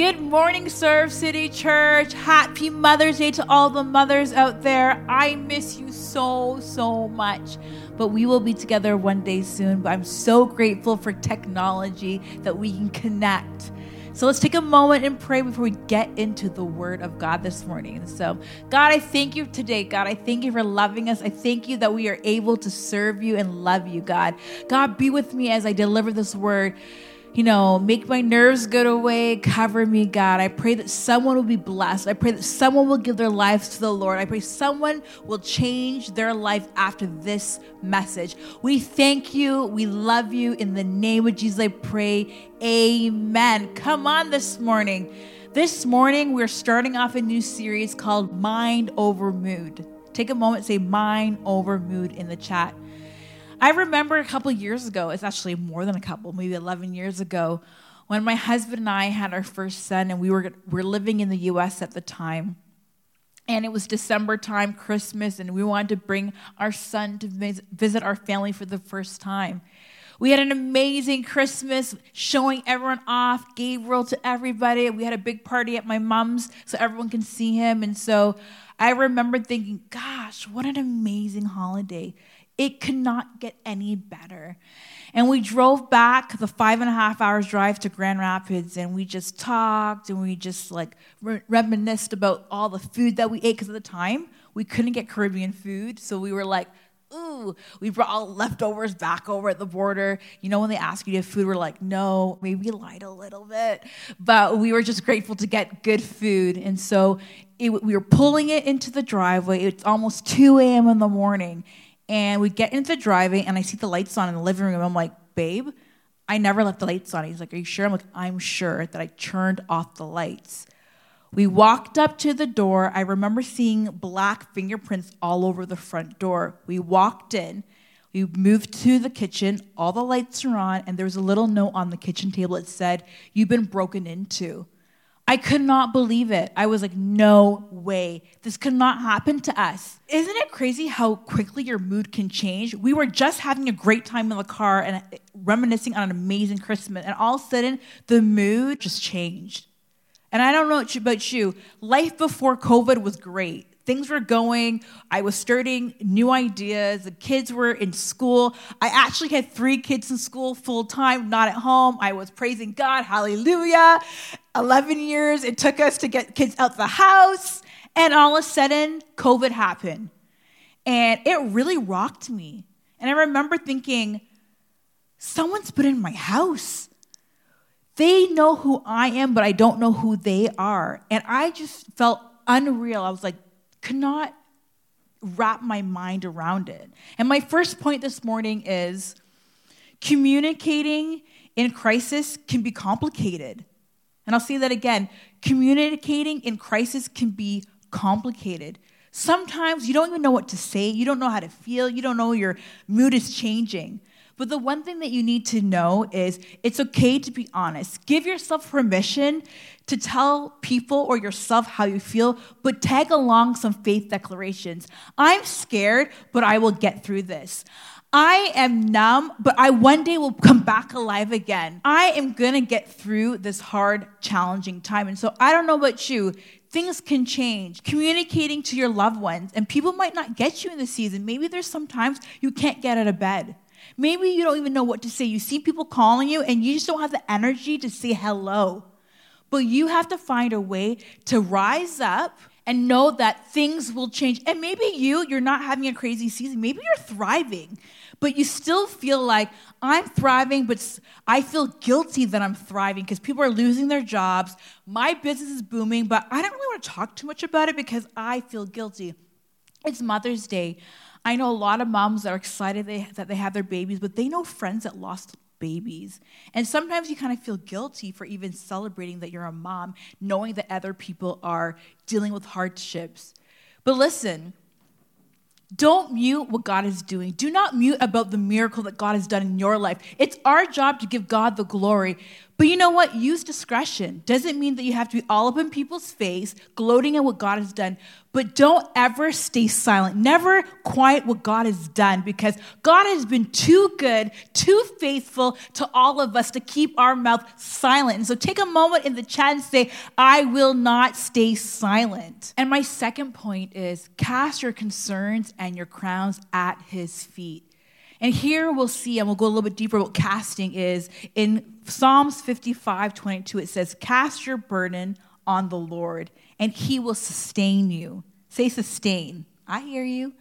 Good morning, Serve City Church. Happy Mother's Day to all the mothers out there. I miss you so, so much. But we will be together one day soon. But I'm so grateful for technology that we can connect. So let's take a moment and pray before we get into the Word of God this morning. So, God, I thank you today. God, I thank you for loving us. I thank you that we are able to serve you and love you, God. God, be with me as I deliver this word you know, make my nerves go away, cover me, God. I pray that someone will be blessed. I pray that someone will give their lives to the Lord. I pray someone will change their life after this message. We thank you. We love you. In the name of Jesus, I pray. Amen. Come on this morning. This morning, we're starting off a new series called Mind Over Mood. Take a moment, say mind over mood in the chat. I remember a couple years ago, it's actually more than a couple, maybe 11 years ago, when my husband and I had our first son, and we were, were living in the US at the time. And it was December time, Christmas, and we wanted to bring our son to visit our family for the first time. We had an amazing Christmas, showing everyone off, Gabriel to everybody. We had a big party at my mom's so everyone can see him. And so I remember thinking, gosh, what an amazing holiday. It could not get any better. And we drove back the five and a half hours drive to Grand Rapids and we just talked and we just like re- reminisced about all the food that we ate because at the time we couldn't get Caribbean food. So we were like, ooh, we brought all leftovers back over at the border. You know, when they ask you to have food, we're like, no, maybe we lied a little bit. But we were just grateful to get good food. And so it, we were pulling it into the driveway. It's almost 2 a.m. in the morning. And we get into driveway, and I see the lights on in the living room. I'm like, babe, I never left the lights on. He's like, Are you sure? I'm like, I'm sure that I turned off the lights. We walked up to the door. I remember seeing black fingerprints all over the front door. We walked in. We moved to the kitchen. All the lights are on, and there was a little note on the kitchen table. It said, You've been broken into. I could not believe it. I was like, no way. This could not happen to us. Isn't it crazy how quickly your mood can change? We were just having a great time in the car and uh, reminiscing on an amazing Christmas, and all of a sudden, the mood just changed. And I don't know about you, life before COVID was great things were going. I was starting new ideas. The kids were in school. I actually had three kids in school full time, not at home. I was praising God. Hallelujah. 11 years it took us to get kids out the house. And all of a sudden, COVID happened. And it really rocked me. And I remember thinking, someone's been in my house. They know who I am, but I don't know who they are. And I just felt unreal. I was like, could not wrap my mind around it. And my first point this morning is communicating in crisis can be complicated. And I'll say that again communicating in crisis can be complicated. Sometimes you don't even know what to say, you don't know how to feel, you don't know your mood is changing. But the one thing that you need to know is it's okay to be honest. Give yourself permission to tell people or yourself how you feel, but tag along some faith declarations. I'm scared, but I will get through this. I am numb, but I one day will come back alive again. I am gonna get through this hard, challenging time. And so I don't know about you, things can change. Communicating to your loved ones, and people might not get you in the season. Maybe there's some times you can't get out of bed. Maybe you don't even know what to say. You see people calling you and you just don't have the energy to say hello. But you have to find a way to rise up and know that things will change. And maybe you, you're not having a crazy season. Maybe you're thriving, but you still feel like I'm thriving, but I feel guilty that I'm thriving because people are losing their jobs. My business is booming, but I don't really want to talk too much about it because I feel guilty. It's Mother's Day. I know a lot of moms that are excited they, that they have their babies, but they know friends that lost babies. And sometimes you kind of feel guilty for even celebrating that you're a mom, knowing that other people are dealing with hardships. But listen, don't mute what God is doing. Do not mute about the miracle that God has done in your life. It's our job to give God the glory, But you know what? Use discretion. Doesn't mean that you have to be all up in people's face, gloating at what God has done. But don't ever stay silent. Never quiet what God has done because God has been too good, too faithful to all of us to keep our mouth silent. And so take a moment in the chat and say, I will not stay silent. And my second point is cast your concerns and your crowns at his feet. And here we'll see, and we'll go a little bit deeper what casting is. In Psalms 55 22, it says, Cast your burden on the Lord, and he will sustain you. Say, sustain. I hear you.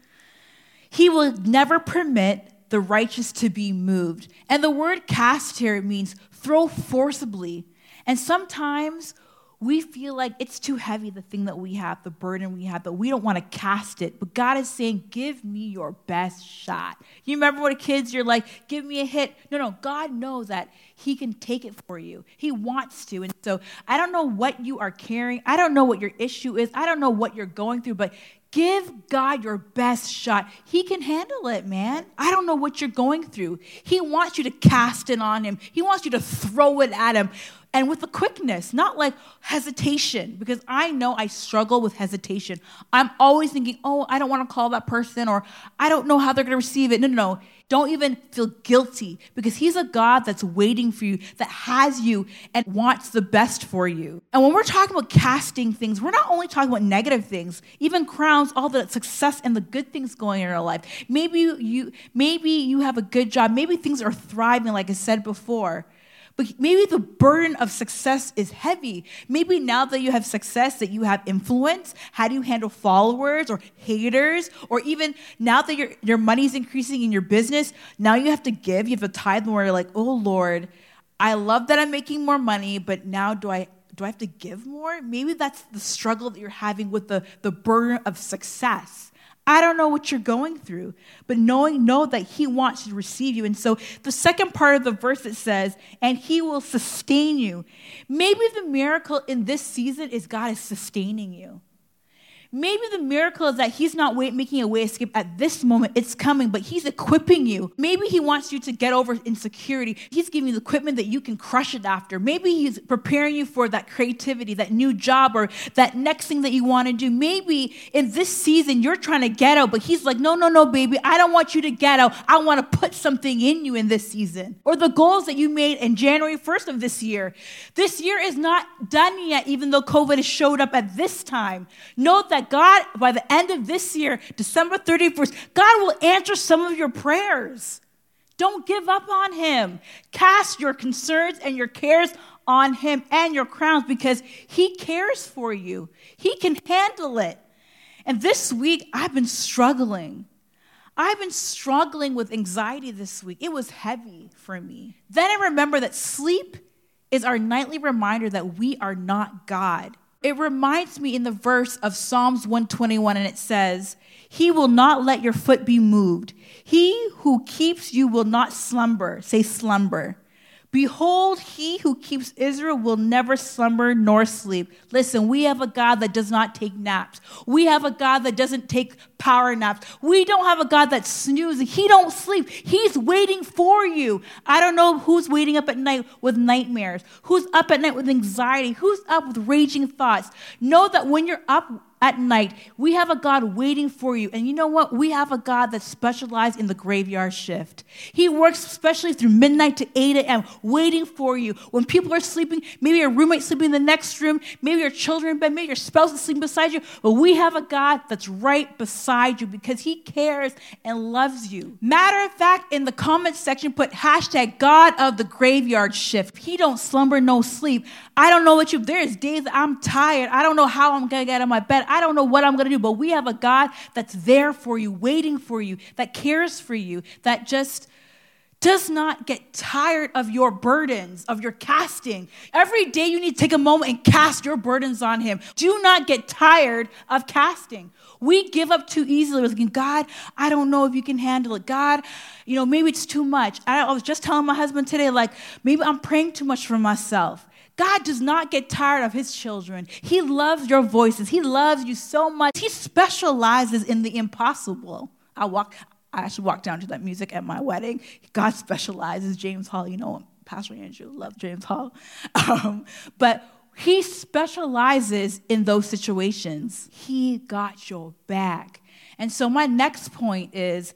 He will never permit the righteous to be moved. And the word cast here means throw forcibly. And sometimes we feel like it's too heavy, the thing that we have, the burden we have, that we don't want to cast it. But God is saying, Give me your best shot. You remember when kids, you're like, Give me a hit. No, no, God knows that He can take it for you. He wants to. And so I don't know what you are carrying. I don't know what your issue is. I don't know what you're going through, but Give God your best shot. He can handle it, man. I don't know what you're going through. He wants you to cast it on Him, He wants you to throw it at Him and with a quickness, not like hesitation, because I know I struggle with hesitation. I'm always thinking, oh, I don't want to call that person, or I don't know how they're going to receive it. No, no, no. Don't even feel guilty because He's a God that's waiting for you, that has you, and wants the best for you. And when we're talking about casting things, we're not only talking about negative things, even crowns, all the success and the good things going in your life. Maybe you, maybe you have a good job. Maybe things are thriving, like I said before. But maybe the burden of success is heavy. Maybe now that you have success, that you have influence, how do you handle followers or haters? Or even now that your, your money's increasing in your business, now you have to give, you have a tithe more. You're like, oh Lord, I love that I'm making more money, but now do I do I have to give more? Maybe that's the struggle that you're having with the, the burden of success. I don't know what you're going through, but knowing, know that He wants to receive you. And so the second part of the verse it says, and He will sustain you. Maybe the miracle in this season is God is sustaining you. Maybe the miracle is that he's not wait, making a way escape at this moment. It's coming, but he's equipping you. Maybe he wants you to get over insecurity. He's giving you the equipment that you can crush it after. Maybe he's preparing you for that creativity, that new job, or that next thing that you want to do. Maybe in this season you're trying to get out, but he's like, no, no, no, baby, I don't want you to get out. I want to put something in you in this season. Or the goals that you made in January 1st of this year. This year is not done yet, even though COVID has showed up at this time. Note that that God, by the end of this year, December 31st, God will answer some of your prayers. Don't give up on Him. Cast your concerns and your cares on Him and your crowns because He cares for you. He can handle it. And this week, I've been struggling. I've been struggling with anxiety this week. It was heavy for me. Then I remember that sleep is our nightly reminder that we are not God. It reminds me in the verse of Psalms 121, and it says, He will not let your foot be moved. He who keeps you will not slumber. Say slumber. Behold, he who keeps Israel will never slumber nor sleep. Listen, we have a God that does not take naps. We have a God that doesn't take power naps. We don't have a God that's snoozing. He don't sleep. He's waiting for you. I don't know who's waiting up at night with nightmares, who's up at night with anxiety, who's up with raging thoughts. Know that when you're up at night. We have a God waiting for you. And you know what? We have a God that specializes in the graveyard shift. He works especially through midnight to 8 a.m., waiting for you. When people are sleeping, maybe your roommate's sleeping in the next room, maybe your children in bed, maybe your spouse is sleeping beside you. But we have a God that's right beside you because he cares and loves you. Matter of fact, in the comment section, put hashtag God of the graveyard shift. He don't slumber, no sleep. I don't know what you, there's days I'm tired. I don't know how I'm going to get out of my bed. I don't know what I'm going to do, but we have a God that's there for you, waiting for you, that cares for you, that just does not get tired of your burdens, of your casting. Every day you need to take a moment and cast your burdens on Him. Do not get tired of casting. We give up too easily. We're thinking, God, I don't know if you can handle it. God, you know, maybe it's too much. I was just telling my husband today, like, maybe I'm praying too much for myself. God does not get tired of his children. He loves your voices. He loves you so much. He specializes in the impossible. I walk I actually walked down to that music at my wedding. God specializes, James Hall, you know, Pastor Andrew, loved James Hall. Um, but he specializes in those situations. He got your back. And so, my next point is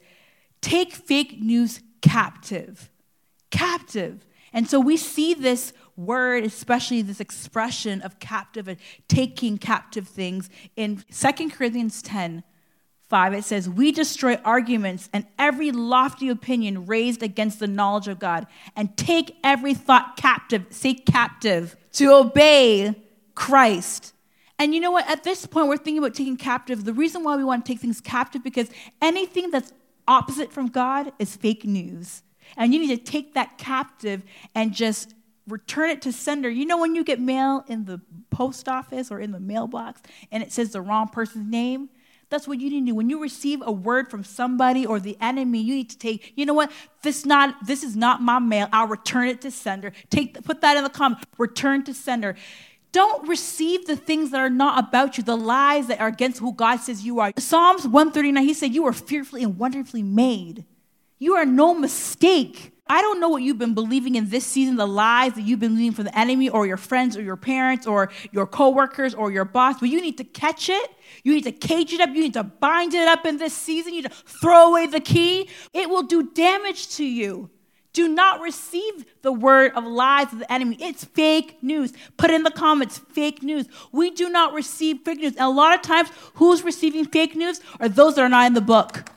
take fake news captive. Captive. And so, we see this word, especially this expression of captive and taking captive things in 2 Corinthians 10 5, it says, We destroy arguments and every lofty opinion raised against the knowledge of God, and take every thought captive, say captive, to obey Christ. And you know what? At this point, we're thinking about taking captive. The reason why we want to take things captive because anything that's opposite from God is fake news. And you need to take that captive and just return it to sender. You know, when you get mail in the post office or in the mailbox and it says the wrong person's name? That's what you need to do. When you receive a word from somebody or the enemy, you need to take, you know what? This not this is not my mail. I'll return it to sender. Take put that in the comment. Return to sender. Don't receive the things that are not about you, the lies that are against who God says you are. Psalms 139, he said, You are fearfully and wonderfully made. You are no mistake. I don't know what you've been believing in this season, the lies that you've been believing from the enemy or your friends or your parents or your coworkers or your boss, but you need to catch it. You need to cage it up. You need to bind it up in this season. You need to throw away the key. It will do damage to you. Do not receive the word of lies of the enemy. It's fake news. Put in the comments, fake news. We do not receive fake news. And a lot of times, who's receiving fake news are those that are not in the book.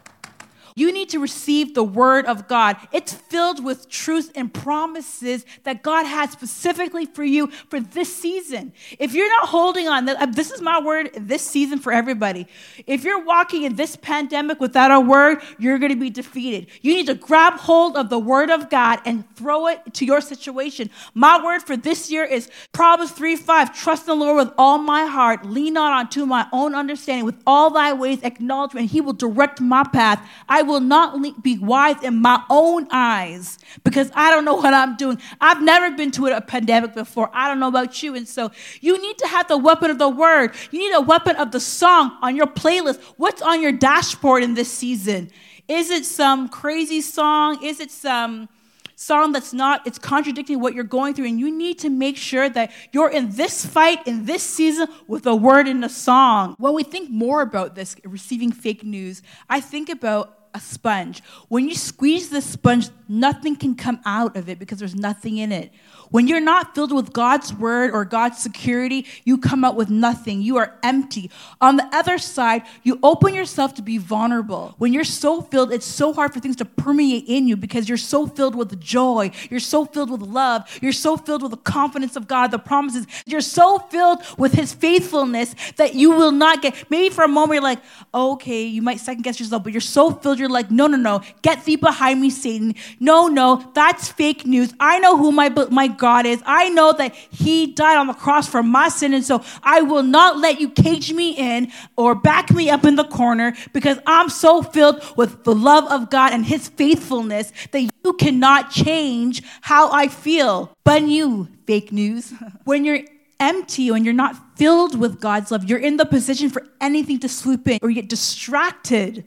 You need to receive the word of God. It's filled with truth and promises that God has specifically for you for this season. If you're not holding on, uh, this is my word this season for everybody. If you're walking in this pandemic without a word, you're going to be defeated. You need to grab hold of the word of God and throw it to your situation. My word for this year is Proverbs 3 5. Trust the Lord with all my heart, lean not onto my own understanding, with all thy ways acknowledge and he will direct my path. I will not be wise in my own eyes because I don't know what I'm doing. I've never been to a pandemic before. I don't know about you. And so you need to have the weapon of the word. You need a weapon of the song on your playlist. What's on your dashboard in this season? Is it some crazy song? Is it some song that's not, it's contradicting what you're going through. And you need to make sure that you're in this fight, in this season, with a word in a song. When we think more about this, receiving fake news, I think about a sponge. When you squeeze the sponge, nothing can come out of it because there's nothing in it. When you're not filled with God's word or God's security, you come out with nothing. You are empty. On the other side, you open yourself to be vulnerable. When you're so filled, it's so hard for things to permeate in you because you're so filled with joy. You're so filled with love. You're so filled with the confidence of God, the promises. You're so filled with His faithfulness that you will not get. Maybe for a moment, you're like, okay, you might second guess yourself, but you're so filled, you're like, no, no, no, get thee behind me, Satan. No, no, that's fake news. I know who my, my God is. I know that He died on the cross for my sin. And so I will not let you cage me in or back me up in the corner because I'm so filled with the love of God and His faithfulness that you cannot change how I feel. But you, fake news, when you're empty, when you're not filled with God's love, you're in the position for anything to swoop in or you get distracted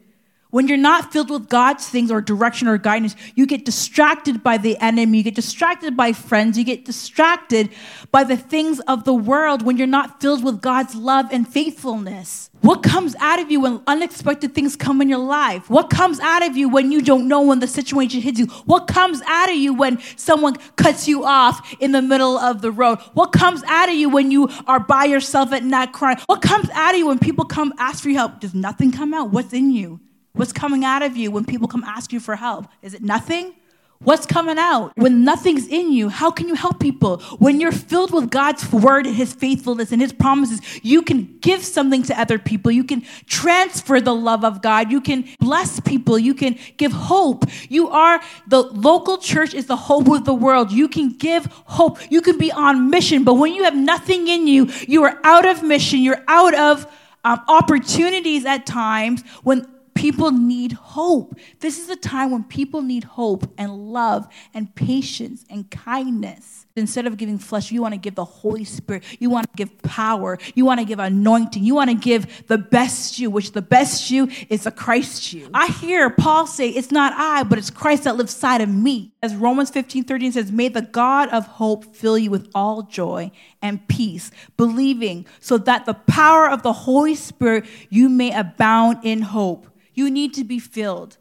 when you're not filled with God's things or direction or guidance, you get distracted by the enemy, you get distracted by friends, you get distracted by the things of the world when you're not filled with God's love and faithfulness. What comes out of you when unexpected things come in your life? What comes out of you when you don't know when the situation hits you? What comes out of you when someone cuts you off in the middle of the road? What comes out of you when you are by yourself at night crying? What comes out of you when people come ask for your help? Does nothing come out? What's in you? What's coming out of you when people come ask you for help? Is it nothing? What's coming out? When nothing's in you, how can you help people? When you're filled with God's word and his faithfulness and his promises, you can give something to other people. You can transfer the love of God. You can bless people. You can give hope. You are the local church is the hope of the world. You can give hope. You can be on mission, but when you have nothing in you, you are out of mission. You're out of um, opportunities at times when People need hope. This is a time when people need hope and love and patience and kindness. instead of giving flesh, you want to give the Holy Spirit. You want to give power. You want to give anointing. You want to give the best you, which the best you is the Christ you. I hear Paul say, It's not I, but it's Christ that lives inside of me. As Romans 15 13 says, May the God of hope fill you with all joy and peace, believing, so that the power of the Holy Spirit you may abound in hope. You need to be filled.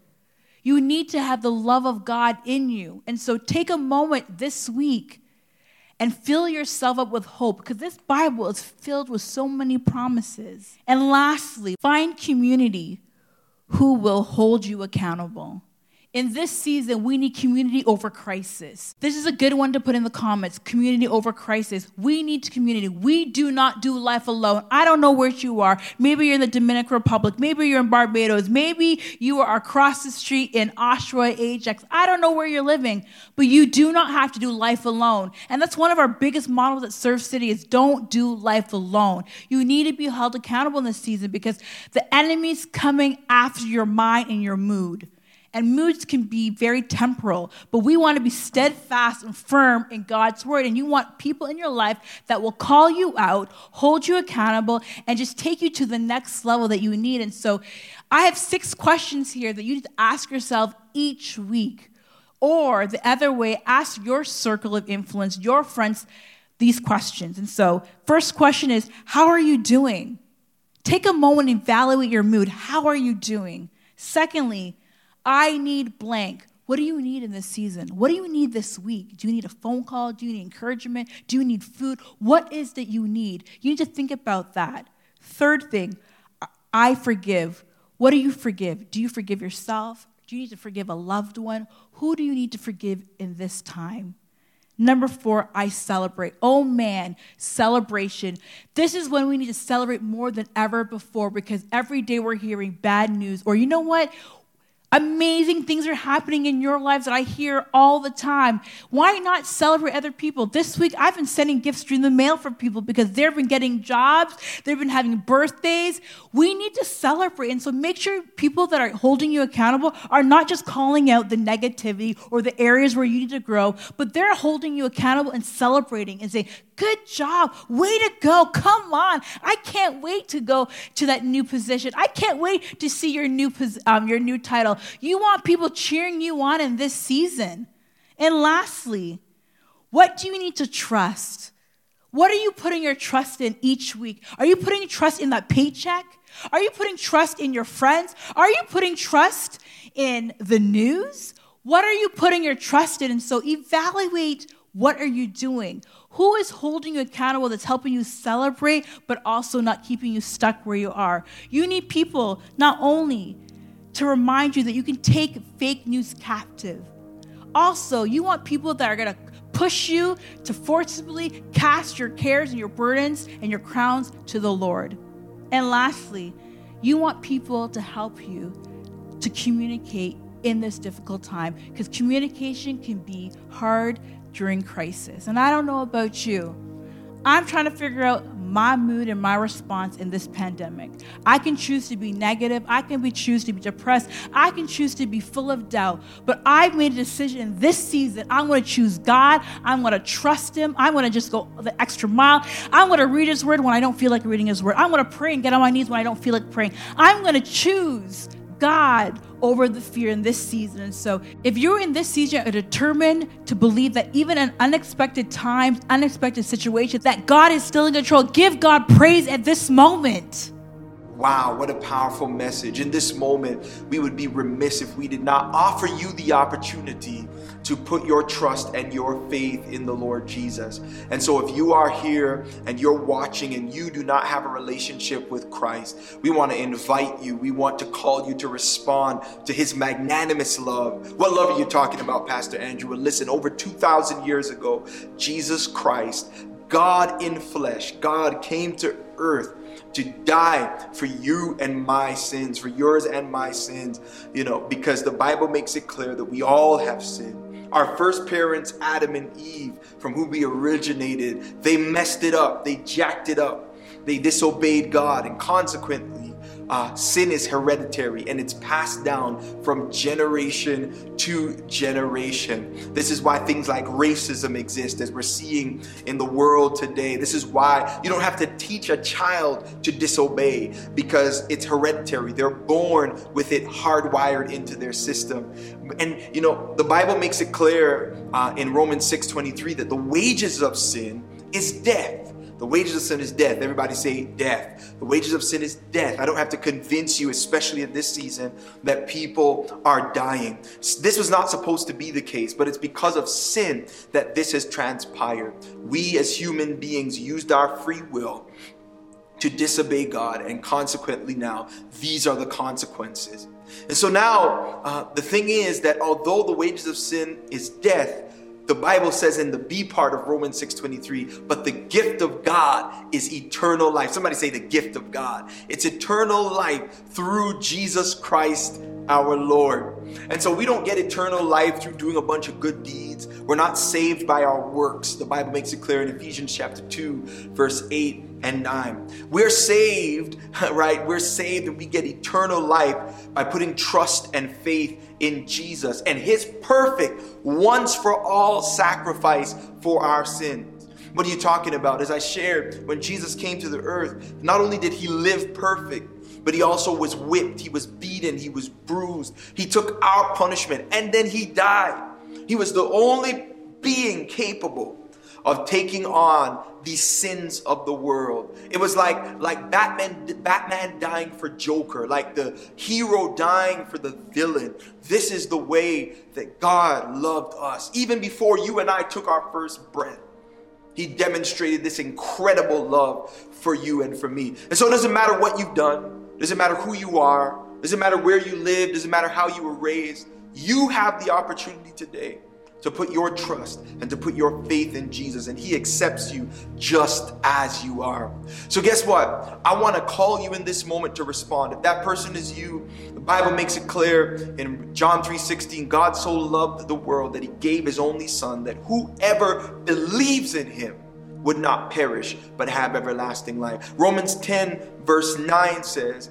You need to have the love of God in you. And so take a moment this week and fill yourself up with hope because this Bible is filled with so many promises. And lastly, find community who will hold you accountable. In this season, we need community over crisis. This is a good one to put in the comments community over crisis. We need community. We do not do life alone. I don't know where you are. Maybe you're in the Dominican Republic. Maybe you're in Barbados. Maybe you are across the street in Oshawa, Ajax. I don't know where you're living, but you do not have to do life alone. And that's one of our biggest models at Serve City is don't do life alone. You need to be held accountable in this season because the enemy's coming after your mind and your mood. And moods can be very temporal, but we want to be steadfast and firm in God's word. And you want people in your life that will call you out, hold you accountable, and just take you to the next level that you need. And so I have six questions here that you need to ask yourself each week. Or the other way, ask your circle of influence, your friends, these questions. And so, first question is How are you doing? Take a moment and evaluate your mood. How are you doing? Secondly, I need blank. What do you need in this season? What do you need this week? Do you need a phone call? Do you need encouragement? Do you need food? What is that you need? You need to think about that. Third thing, I forgive. What do you forgive? Do you forgive yourself? Do you need to forgive a loved one? Who do you need to forgive in this time? Number four, I celebrate. Oh man, celebration. This is when we need to celebrate more than ever before because every day we're hearing bad news. Or you know what? Amazing things are happening in your lives that I hear all the time. Why not celebrate other people? This week, I've been sending gifts through the mail for people because they've been getting jobs, they've been having birthdays. We need to celebrate. And so make sure people that are holding you accountable are not just calling out the negativity or the areas where you need to grow, but they're holding you accountable and celebrating and saying, Good job. Way to go. Come on. I can't wait to go to that new position. I can't wait to see your new, um, your new title. You want people cheering you on in this season. And lastly, what do you need to trust? What are you putting your trust in each week? Are you putting trust in that paycheck? Are you putting trust in your friends? Are you putting trust in the news? What are you putting your trust in? And so evaluate what are you doing? Who is holding you accountable that's helping you celebrate, but also not keeping you stuck where you are? You need people not only to remind you that you can take fake news captive, also, you want people that are going to push you to forcibly cast your cares and your burdens and your crowns to the Lord. And lastly, you want people to help you to communicate in this difficult time because communication can be hard during crisis. And I don't know about you. I'm trying to figure out my mood and my response in this pandemic. I can choose to be negative. I can be choose to be depressed. I can choose to be full of doubt. But I've made a decision this season. I'm going to choose God. I'm going to trust Him. I'm going to just go the extra mile. I'm going to read His Word when I don't feel like reading His Word. I'm going to pray and get on my knees when I don't feel like praying. I'm going to choose God over the fear in this season. And so, if you're in this season, are determined to believe that even in unexpected times, unexpected situations, that God is still in control, give God praise at this moment. Wow, what a powerful message. In this moment, we would be remiss if we did not offer you the opportunity to put your trust and your faith in the Lord Jesus. And so, if you are here and you're watching and you do not have a relationship with Christ, we want to invite you. We want to call you to respond to his magnanimous love. What love are you talking about, Pastor Andrew? And listen, over 2,000 years ago, Jesus Christ, God in flesh, God came to earth to die for you and my sins, for yours and my sins, you know, because the Bible makes it clear that we all have sinned. Our first parents, Adam and Eve, from whom we originated, they messed it up, they jacked it up, they disobeyed God, and consequently, uh, sin is hereditary and it's passed down from generation to generation. This is why things like racism exist, as we're seeing in the world today. This is why you don't have to teach a child to disobey because it's hereditary. They're born with it hardwired into their system. And you know, the Bible makes it clear uh, in Romans 6:23 that the wages of sin is death. The wages of sin is death. Everybody say death. The wages of sin is death. I don't have to convince you, especially in this season, that people are dying. This was not supposed to be the case, but it's because of sin that this has transpired. We as human beings used our free will to disobey God, and consequently, now these are the consequences. And so now, uh, the thing is that although the wages of sin is death, the Bible says in the B part of Romans 6:23, but the gift of God is eternal life. Somebody say the gift of God. It's eternal life through Jesus Christ our Lord. And so we don't get eternal life through doing a bunch of good deeds. We're not saved by our works. The Bible makes it clear in Ephesians chapter 2, verse 8 and 9. We're saved, right? We're saved and we get eternal life by putting trust and faith in Jesus and his perfect once for all sacrifice for our sins. What are you talking about? As I shared, when Jesus came to the earth, not only did he live perfect, but he also was whipped, he was beaten, he was bruised. He took our punishment and then he died. He was the only being capable of taking on the sins of the world. It was like like Batman Batman dying for Joker, like the hero dying for the villain. This is the way that God loved us. Even before you and I took our first breath. He demonstrated this incredible love for you and for me. And so it doesn't matter what you've done, doesn't matter who you are, doesn't matter where you live, doesn't matter how you were raised. You have the opportunity today to put your trust and to put your faith in Jesus, and He accepts you just as you are. So, guess what? I want to call you in this moment to respond. If that person is you, the Bible makes it clear in John 3:16, God so loved the world that He gave His only Son, that whoever believes in Him would not perish but have everlasting life. Romans 10, verse 9 says,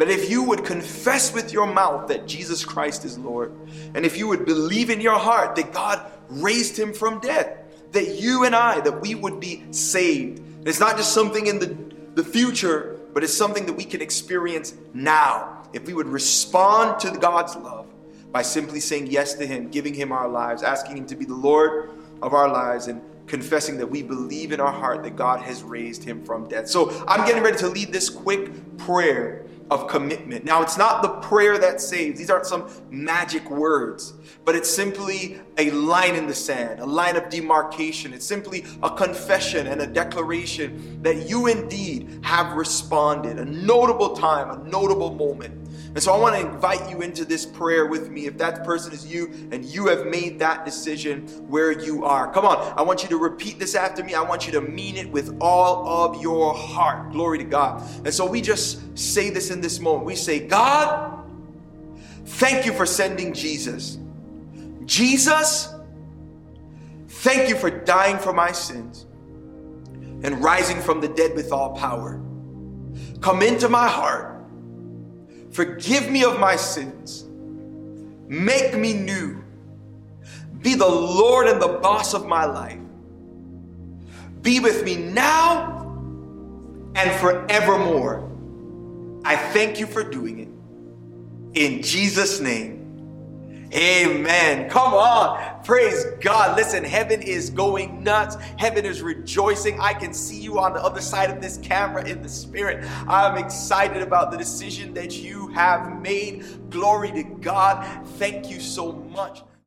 but if you would confess with your mouth that Jesus Christ is Lord, and if you would believe in your heart that God raised him from death, that you and I, that we would be saved. It's not just something in the, the future, but it's something that we can experience now. If we would respond to God's love by simply saying yes to Him, giving Him our lives, asking Him to be the Lord of our lives, and confessing that we believe in our heart that God has raised Him from death. So I'm getting ready to lead this quick prayer of commitment. Now, it's not the prayer that saves, these aren't some magic words, but it's simply a line in the sand, a line of demarcation. It's simply a confession and a declaration that you indeed have responded, a notable time, a notable moment and so I want to invite you into this prayer with me. If that person is you and you have made that decision where you are, come on. I want you to repeat this after me. I want you to mean it with all of your heart. Glory to God. And so we just say this in this moment. We say, God, thank you for sending Jesus. Jesus, thank you for dying for my sins and rising from the dead with all power. Come into my heart Forgive me of my sins. Make me new. Be the Lord and the boss of my life. Be with me now and forevermore. I thank you for doing it. In Jesus' name. Amen. Come on. Praise God. Listen, heaven is going nuts. Heaven is rejoicing. I can see you on the other side of this camera in the spirit. I'm excited about the decision that you have made. Glory to God. Thank you so much.